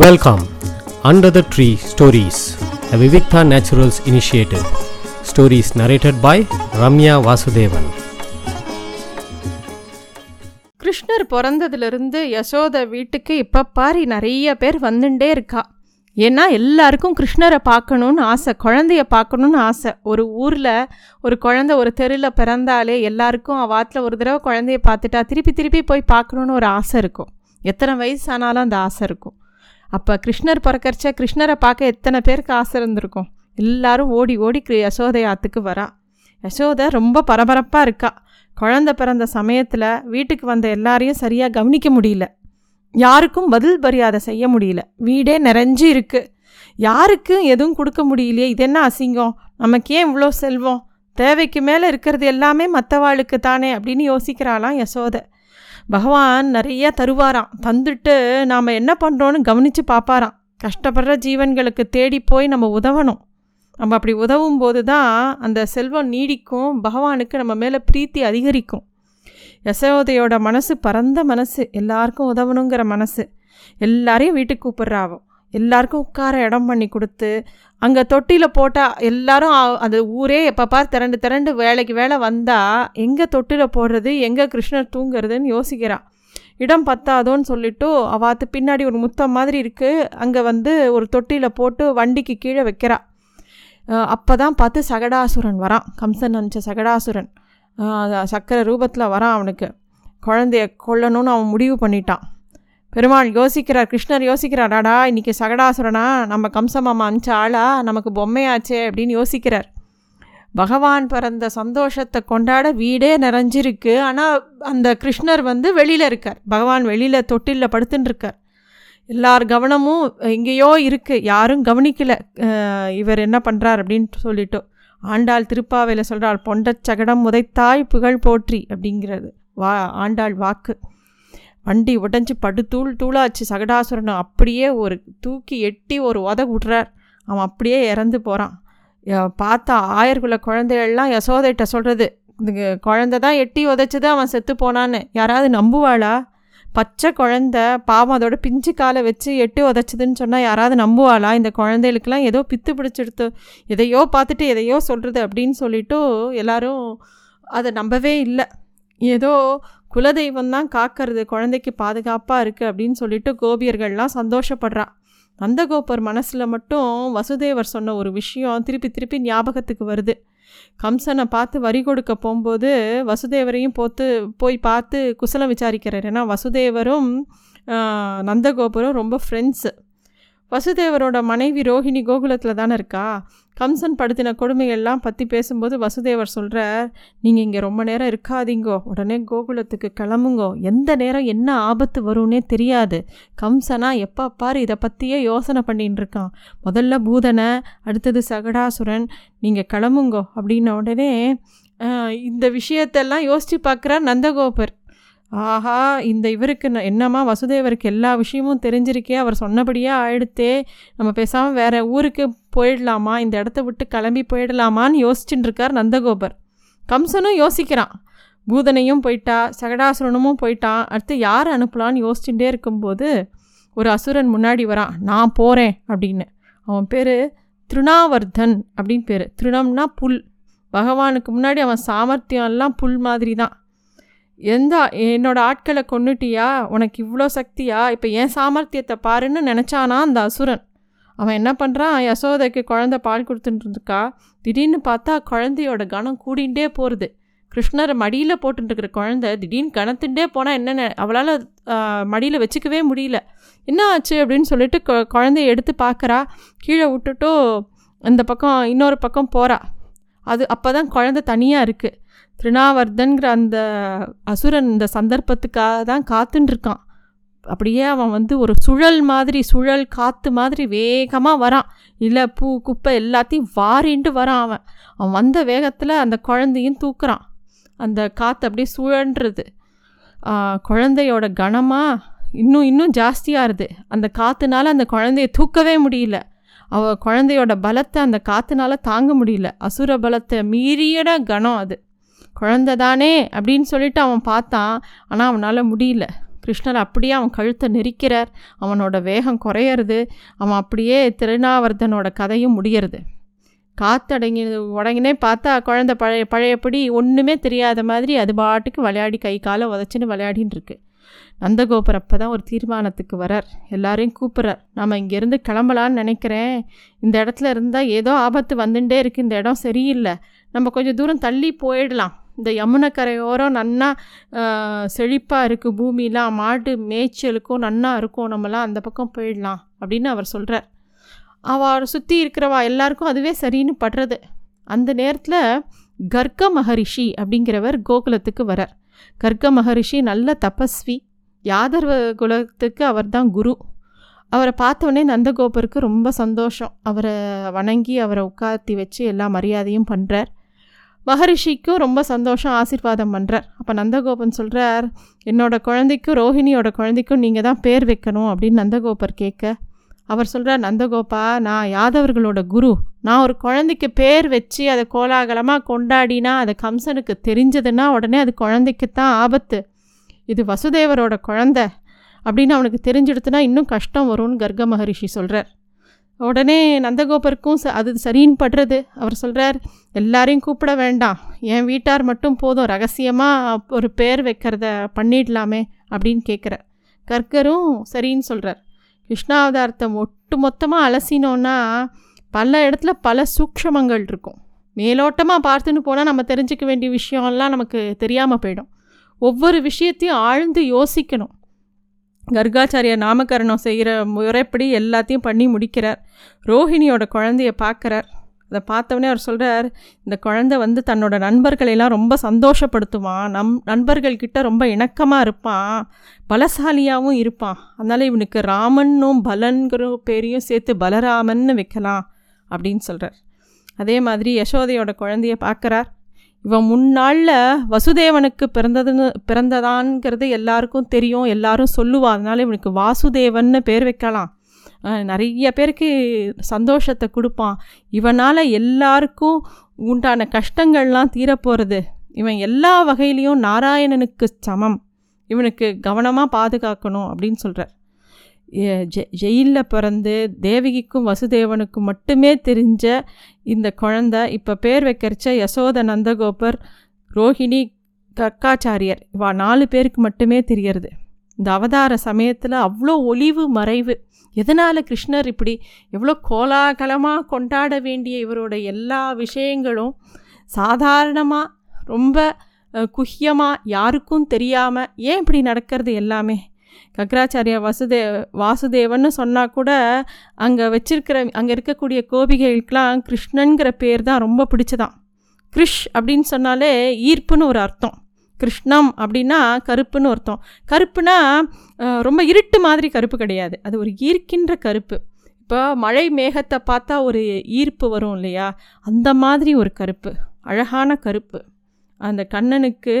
Welcome under the tree stories the Vivikta naturals initiative. Stories narrated by Ramya Vasudevan கிருஷ்ணர் பிறந்ததுலேருந்து யசோத வீட்டுக்கு இப்போ பாரி நிறைய பேர் வந்துட்டே இருக்கா. ஏன்னா எல்லாருக்கும் கிருஷ்ணரை பார்க்கணுன்னு ஆசை குழந்தைய பார்க்கணுன்னு ஆசை. ஒரு ஊரில் ஒரு குழந்தை ஒரு தெருவில் பிறந்தாலே எல்லாருக்கும் அவாத்தில் ஒரு தடவை குழந்தைய பார்த்துட்டா திருப்பி திருப்பி போய் பார்க்கணுன்னு ஒரு ஆசை இருக்கும். எத்தனை வயசு ஆனாலும் அந்த ஆசை இருக்கும். அப்போ கிருஷ்ணர் பிறக்கரிச்ச கிருஷ்ணரை பார்க்க எத்தனை பேருக்கு ஆசை இருந்திருக்கும். எல்லாரும் ஓடி ஓடி கி- யசோதை ஆற்றுக்கு வரா. யசோதை ரொம்ப பரபரப்பாக இருக்கா. குழந்த பிறந்த சமயத்தில் வீட்டுக்கு வந்த எல்லாரையும் சரியாக கவனிக்க முடியல. யாருக்கும் பதில் மரியாதை செய்ய முடியல. வீடே நிறைஞ்சு இருக்குது யாருக்கும் எதுவும் கொடுக்க முடியலையே இது என்ன அசிங்கம்? நமக்கு ஏன் இவ்வளோ செல்வம்? தேவைக்கு மேலே இருக்கிறது எல்லாமே மற்றவாளுக்கு தானே அப்படின்னு யோசிக்கிறாளாம் யசோதை. பகவான் நிறைய தருவாராம். தந்துட்டு நாம் என்ன பண்ணுறோன்னு கவனித்து பார்ப்பாராம் கஷ்டப்படுற ஜீவன்களுக்கு தேடி போய் நம்ம உதவணும். நம்ம அப்படி உதவும் போது தான் அந்த செல்வம் நீடிக்கும் பகவானுக்கு நம்ம மேலே பிரீத்தி அதிகரிக்கும். யசோதையோட மனசு பரந்த மனசு. எல்லாருக்கும் உதவணுங்கிற மனசு. எல்லாரையும் வீட்டுக்கு கூப்பிட்றாவோ எல்லாருக்கும் உட்கார இடம் பண்ணி கொடுத்து அங்கே தொட்டியில் போட்டால் எல்லாரும் அது அந்த ஊரே எப்போ திரண்டு திரண்டு வேலைக்கு வேலை வந்தால் எங்கே தொட்டியில் போடுறது எங்கே கிருஷ்ணர் தூங்குறதுன்னு யோசிக்கிறான். இடம் பத்தாதோன்னு சொல்லிட்டு அவாத்து பின்னாடி ஒரு முத்தம் மாதிரி இருக்குது அங்கே வந்து ஒரு தொட்டியில் போட்டு வண்டிக்கு கீழே வைக்கிறா. அப்போ தான் பார்த்து சகடாசுரன் வரான். கம்சன் நினச்ச சகடாசுரன். சக்கரை சக்கர ரூபத்தில் வரான் அவனுக்கு. குழந்தைய கொல்லணும்னு அவன் முடிவு பண்ணிட்டான். பெருமாள் யோசிக்கிறார் கிருஷ்ணர் யோசிக்கிறாராடா இன்றைக்கி சகடாசுரனா? நம்ம கம்சமாமா அனுப்பிச்ச ஆளா? நமக்கு பொம்மையாச்சே அப்படின்னு யோசிக்கிறார். பகவான் பிறந்த சந்தோஷத்தை கொண்டாட வீடே நிறைஞ்சிருக்கு. ஆனால் அந்த கிருஷ்ணர் வந்து வெளியில் இருக்கார். பகவான் வெளியில் தொட்டிலில் படுத்துன்னு இருக்கார் எல்லார் கவனமும் எங்கேயோ இருக்குது யாரும் கவனிக்கலை. இவர் என்ன பண்ணுறார் அப்படின்னு சொல்லிட்டு. ஆண்டாள் திருப்பாவையில் சொல்கிறாள் பொண்டச் சகடம் உதைத்தாய் புகழ் போற்றி அப்படிங்கிறது வா ஆண்டாள் வாக்கு. வண்டி உடஞ்சி படு தூள் தூளாச்சு சகடாசுரனை அப்படியே ஒரு தூக்கி எட்டி ஒரு உத விட்றார். அவன் அப்படியே இறந்து போகிறான் பார்த்தா ஆயர்குல குழந்தைகள்லாம் யசோதைட்ட சொல்கிறது இந்த தான் எட்டி உதைச்சது அவன் செத்து போனான்னு. யாராவது நம்புவாளா? பச்சை குழந்த பாவம் அதோட பிஞ்சு காலை வச்சு எட்டி உதச்சதுன்னு சொன்னால் யாராவது நம்புவாளா? இந்த குழந்தைகளுக்கெல்லாம் ஏதோ பித்து பிடிச்சிடுத்து எதையோ பார்த்துட்டு எதையோ சொல்கிறது அப்படின்னு சொல்லிட்டு எல்லோரும் அதை நம்பவே இல்லை. ஏதோ குலதெய்வம் தான் காக்கிறது குழந்தைக்கு பாதுகாப்பாக இருக்குது அப்படின்னு சொல்லிட்டு கோபியர்கள்லாம் சந்தோஷப்படுறா. நந்தகோபர் மனசில் மட்டும் வசுதேவர் சொன்ன ஒரு விஷயம் திருப்பி திருப்பி ஞாபகத்துக்கு வருது. கம்சனை பார்த்து வரி கொடுக்க போகும்போது வசுதேவரையும் போத்து போய் பார்த்து குசலம் விசாரிக்கிறார். ஏன்னா வசுதேவரும் நந்தகோபுரம் ரொம்ப ஃப்ரெண்ட்ஸு வசுதேவரோட மனைவி ரோஹிணி கோகுலத்தில் தானே இருக்கா? கம்சன் படுத்தின கொடுமைகள்லாம் பற்றி பேசும்போது வசுதேவர் சொல்கிறார் நீங்கள் இங்கே ரொம்ப நேரம் இருக்காதீங்கோ. உடனே கோகுலத்துக்கு கிளம்புங்கோ. எந்த நேரம் என்ன ஆபத்து வரும்னே தெரியாது. கம்சனா எப்போ பாரு இதை பற்றியே யோசனை பண்ணின்னு இருக்கான். முதல்ல பூதனை அடுத்தது சகடாசுரன் நீங்கள் கிளம்புங்கோ. அப்படின்ன உடனே இந்த விஷயத்தெல்லாம் யோசித்து பார்க்குறார் நந்தகோபர். ஆஹா இந்த இவருக்கு என்னம்மா வசுதேவருக்கு எல்லா விஷயமும் தெரிஞ்சிருக்கே அவர் சொன்னபடியே ஆயிடுத்தே. நம்ம பேசாமல் வேறு ஊருக்கு போயிடலாமா? இந்த இடத்த விட்டு கிளம்பி போயிடலாமான்னு யோசிச்சுட்டு இருக்கார் நந்தகோபர். கம்சனும் யோசிக்கிறான். பூதனையும் போயிட்டா சகடாசுரனும் போயிட்டான். அடுத்து யார் அனுப்பலான்னு யோசிச்சுட்டே இருக்கும்போது ஒரு அசுரன் முன்னாடி வரான் நான் போகிறேன் அப்படின்னு. அவன் பேர் திருணாவர்தன் அப்படின்னு பேர். திருணம்னா புல். பகவானுக்கு முன்னாடி அவன் சாமர்த்தியம் எல்லாம் புல் மாதிரி தான் எந்த என்னோட ஆட்களை கொண்டுட்டியா உனக்கு இவ்வளோ சக்தியா? இப்போ என் சாமர்த்தியத்தை பாருன்னு நினச்சானா அந்த அசுரன். அவன் என்ன பண்ணுறான் யசோதைக்கு குழந்த பால் கொடுத்துட்டு திடீர்னு பார்த்தா குழந்தையோட கணம் கூடிகிட்டே போகிறது கிருஷ்ணரை மடியில் போட்டுருக்கிற குழந்த திடீர்னு கணத்துட்டே போனால் என்னென்ன? அவளால் மடியில் வச்சுக்கவே முடியல. என்ன ஆச்சு அப்படின்னு சொல்லிட்டு கொ- குழந்தைய எடுத்து பார்க்குறா. கீழே விட்டுட்டு இந்த பக்கம் இன்னொரு பக்கம் போகிறா அது அப்போ தான் குழந்தை தனியாக இருக்குது திருணாவர்தன்கிற அந்த அசுரன் இந்த சந்தர்ப்பத்துக்காக தான் காத்துன்ருக்கான் அப்படியே அவன் வந்து ஒரு சுழல் மாதிரி சுழல் காற்று மாதிரி வேகமாக வரான். இல்லை பூ குப்பை எல்லாத்தையும் வாரின்ட்டு வரான் அவன். அவன் வந்த வேகத்தில் அந்த குழந்தையும் தூக்குறான். அந்த காற்று அப்படியே சுழன்றது. குழந்தையோட கனமாக இன்னும் இன்னும் ஜாஸ்தியாகுது அந்த காற்றுனால அந்த குழந்தைய தூக்கவே முடியல. அவ குழந்தையோட பலத்தை அந்த காற்றுனால தாங்க முடியல. அசுர பலத்தை மீறியட கனம் அது. குழந்தை தானே அப்படின்னு சொல்லிட்டு அவன் பார்த்தான். ஆனால் அவனால் முடியல. கிருஷ்ணர் அப்படியே அவன் கழுத்தை நெரிக்கிறார். அவனோட வேகம் குறையிறது. அவன் அப்படியே திருநாவர்தனோட கதையும் முடியறது. காத்தடங்கி உடங்கினே பார்த்தா குழந்தை பழைய பழையபடி ஒன்றுமே தெரியாத மாதிரி அது பாட்டுக்கு விளையாடி கை காலை உதச்சின்னு விளையாடின்னு இருக்கு. நந்தகோபர் அப்போ தான் ஒரு தீர்மானத்துக்கு வரார். எல்லாரையும் கூப்பிட்றார். நம்ம இங்கேருந்து கிளம்பலான்னு நினைக்கிறேன். இந்த இடத்துல இருந்தால் ஏதோ ஆபத்து வந்துட்டே இருக்குது இந்த இடம் சரியில்லை. நம்ம கொஞ்சம் தூரம் தள்ளி போயிடலாம். இந்த யமுனை கரையோரம் நன்னா செழிப்பாக இருக்குது பூமிலாம் மாடு மேய்ச்சலுக்கும் நன்னா இருக்கும். நம்மலாம் அந்த பக்கம் போயிடலாம். அப்படின்னு அவர் சொல்கிறார் அவர் சுற்றி இருக்கிறவா எல்லாருக்கும் அதுவே சரின்னு படுறது. அந்த நேரத்தில் கர்க்க மகரிஷி அப்படிங்கிறவர் கோகுலத்துக்கு வரார். கர்க்க மகரிஷி நல்ல தபஸ்வி. யாதர்வ குலத்துக்கு அவர் தான் குரு. அவரை பார்த்தோன்னே நந்தகோபருக்கு ரொம்ப சந்தோஷம். அவரை வணங்கி அவரை உட்காத்தி வச்சு எல்லா மரியாதையும் பண்ணுறார் மகரிஷிக்கும் ரொம்ப சந்தோஷம் ஆசீர்வாதம் பண்ணுறார் அப்போ நந்தகோபன் சொல்கிறார் என்னோட குழந்தைக்கும் ரோஹிணியோட குழந்தைக்கும் நீங்கள் தான் பேர் வைக்கணும் அப்படின்னு நந்தகோபர் கேட்க அவர் சொல்கிறார் நந்தகோபா நான் யாதவர்களோட குரு. நான் ஒரு குழந்தைக்கு பேர் வச்சு அதை கோலாகலமாக கொண்டாடினா அது கம்சனுக்கு தெரிஞ்சதுன்னா உடனே அது குழந்தைக்கு தான் ஆபத்து. இது வசுதேவரோட குழந்த அப்படின்னு அவனுக்கு தெரிஞ்சிடுத்துனா இன்னும் கஷ்டம் வரும்னு கர்க மகரிஷி சொல்கிறார் உடனே நந்தகோபருக்கும் ச அது சரின்னு படுறது. அவர் சொல்கிறார் எல்லாரையும் கூப்பிட வேண்டாம். என் வீட்டார் மட்டும் போதும். ரகசியமாக ஒரு பேர் வைக்கிறத பண்ணிடலாமே அப்படின்னு கேட்குற கர்க்கரும் சரின்னு சொல்கிறார் கிருஷ்ணாவதாரத்தை ஒட்டு மொத்தமாக அலசினோன்னா பல இடத்துல பல சூக்ஷமங்கள் இருக்கும். மேலோட்டமாக பார்த்துன்னு போனால் நம்ம தெரிஞ்சுக்க வேண்டிய விஷயம்லாம் நமக்கு தெரியாமல் போயிடும். ஒவ்வொரு விஷயத்தையும் ஆழ்ந்து யோசிக்கணும். கர்காச்சாரிய நாமகரணம் செய்கிற முறைப்படி எல்லாத்தையும் பண்ணி முடிக்கிறார். ரோஹிணியோட குழந்தைய பார்க்குறார். அதை பார்த்தவொடனே அவர் சொல்கிறார் இந்த குழந்தை வந்து தன்னோட நண்பர்களையெல்லாம் ரொம்ப சந்தோஷப்படுத்துவான். நம் நண்பர்கள்கிட்ட ரொம்ப இணக்கமாக இருப்பான். பலசாலியாகவும் இருப்பான். அதனால் இவனுக்கு ராமன்னும் பலன்கிற பேரையும் சேர்த்து பலராமன்னு வைக்கலாம். அப்படின்னு சொல்கிறார் அதே மாதிரி யசோதையோட குழந்தைய பார்க்குறார். இவன் முன்னாளில் வசுதேவனுக்கு பிறந்ததுன்னு பிறந்ததான்ங்கிறது எல்லாருக்கும் தெரியும் எல்லாரும் சொல்லுவா அதனால இவனுக்கு வாசுதேவன்னு பேர் வைக்கலாம். நிறைய பேருக்கு சந்தோஷத்தை கொடுப்பான். இவனால் எல்லாருக்கும் உண்டான கஷ்டங்கள்லாம் தீரப்போகிறது இவன் எல்லா வகையிலையும் நாராயணனுக்கு சமம். இவனுக்கு கவனமாக பாதுகாக்கணும் அப்படின்னு சொல்கிறார் ஜெ ஜெயிலில் பிறந்து தேவகிக்கும் வசுதேவனுக்கும் மட்டுமே தெரிஞ்ச இந்த குழந்த இப்போ பேர் வைக்கிறச்ச யசோத நந்தகோபர் ரோஹிணி கக்காச்சாரியர் இவா நாலு பேருக்கு மட்டுமே தெரியறது. இந்த அவதார சமயத்தில் அவ்வளோ ஒளிவு மறைவு. எதனால் கிருஷ்ணர் இப்படி எவ்வளோ கோலாகலமாக கொண்டாட வேண்டிய இவரோட எல்லா விஷயங்களும் சாதாரணமாக ரொம்ப குஹ்யமாக யாருக்கும் தெரியாமல் ஏன் இப்படி நடக்கிறது எல்லாமே? கக்ராச்சாரியா வசுதே வாசுதேவன்னு சொன்னால் கூட அங்கே வச்சிருக்கிற அங்கே இருக்கக்கூடிய கோபிகைகளுக்கெலாம் கிருஷ்ணன்கிற பேர் தான் ரொம்ப பிடிச்சதான் கிருஷ் அப்படின்னு சொன்னாலே ஈர்ப்புன்னு ஒரு அர்த்தம். கிருஷ்ணம் அப்படின்னா கருப்புன்னு அர்த்தம். கருப்புனா ரொம்ப இருட்டு மாதிரி கருப்பு கிடையாது. அது ஒரு ஈர்க்கின்ற கருப்பு. இப்போ மழை மேகத்தை பார்த்தா ஒரு ஈர்ப்பு வரும் இல்லையா? அந்த மாதிரி ஒரு கருப்பு. அழகான கருப்பு. அந்த கண்ணனுக்கு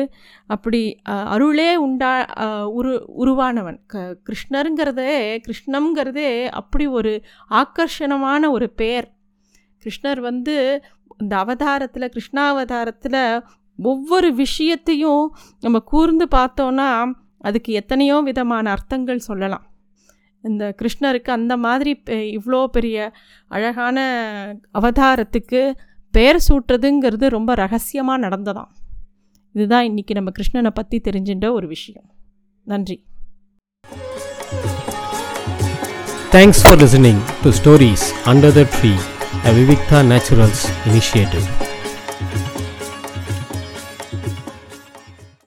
அப்படி அருளே உண்டா உரு உருவானவன். க கிருஷ்ணருங்கிறதே கிருஷ்ணங்கிறதே அப்படி ஒரு ஆக்கர்ஷணமான ஒரு பெயர் கிருஷ்ணர் வந்து இந்த அவதாரத்தில் கிருஷ்ணாவதாரத்தில் ஒவ்வொரு விஷயத்தையும் நம்ம கூர்ந்து பார்த்தோன்னா அதுக்கு எத்தனையோ விதமான அர்த்தங்கள் சொல்லலாம். இந்த கிருஷ்ணருக்கு அந்த மாதிரி இவ்வளோ பெரிய அழகான அவதாரத்துக்கு பெயர் சூட்டுறதுங்கிறது ரொம்ப ரகசியமாக நடந்ததாம். இதுதான் இன்றைக்கி நம்ம கிருஷ்ணனை பற்றி தெரிஞ்சின்ற ஒரு விஷயம். நன்றி. Thanks for listening to stories under the tree a Vivikta naturals initiative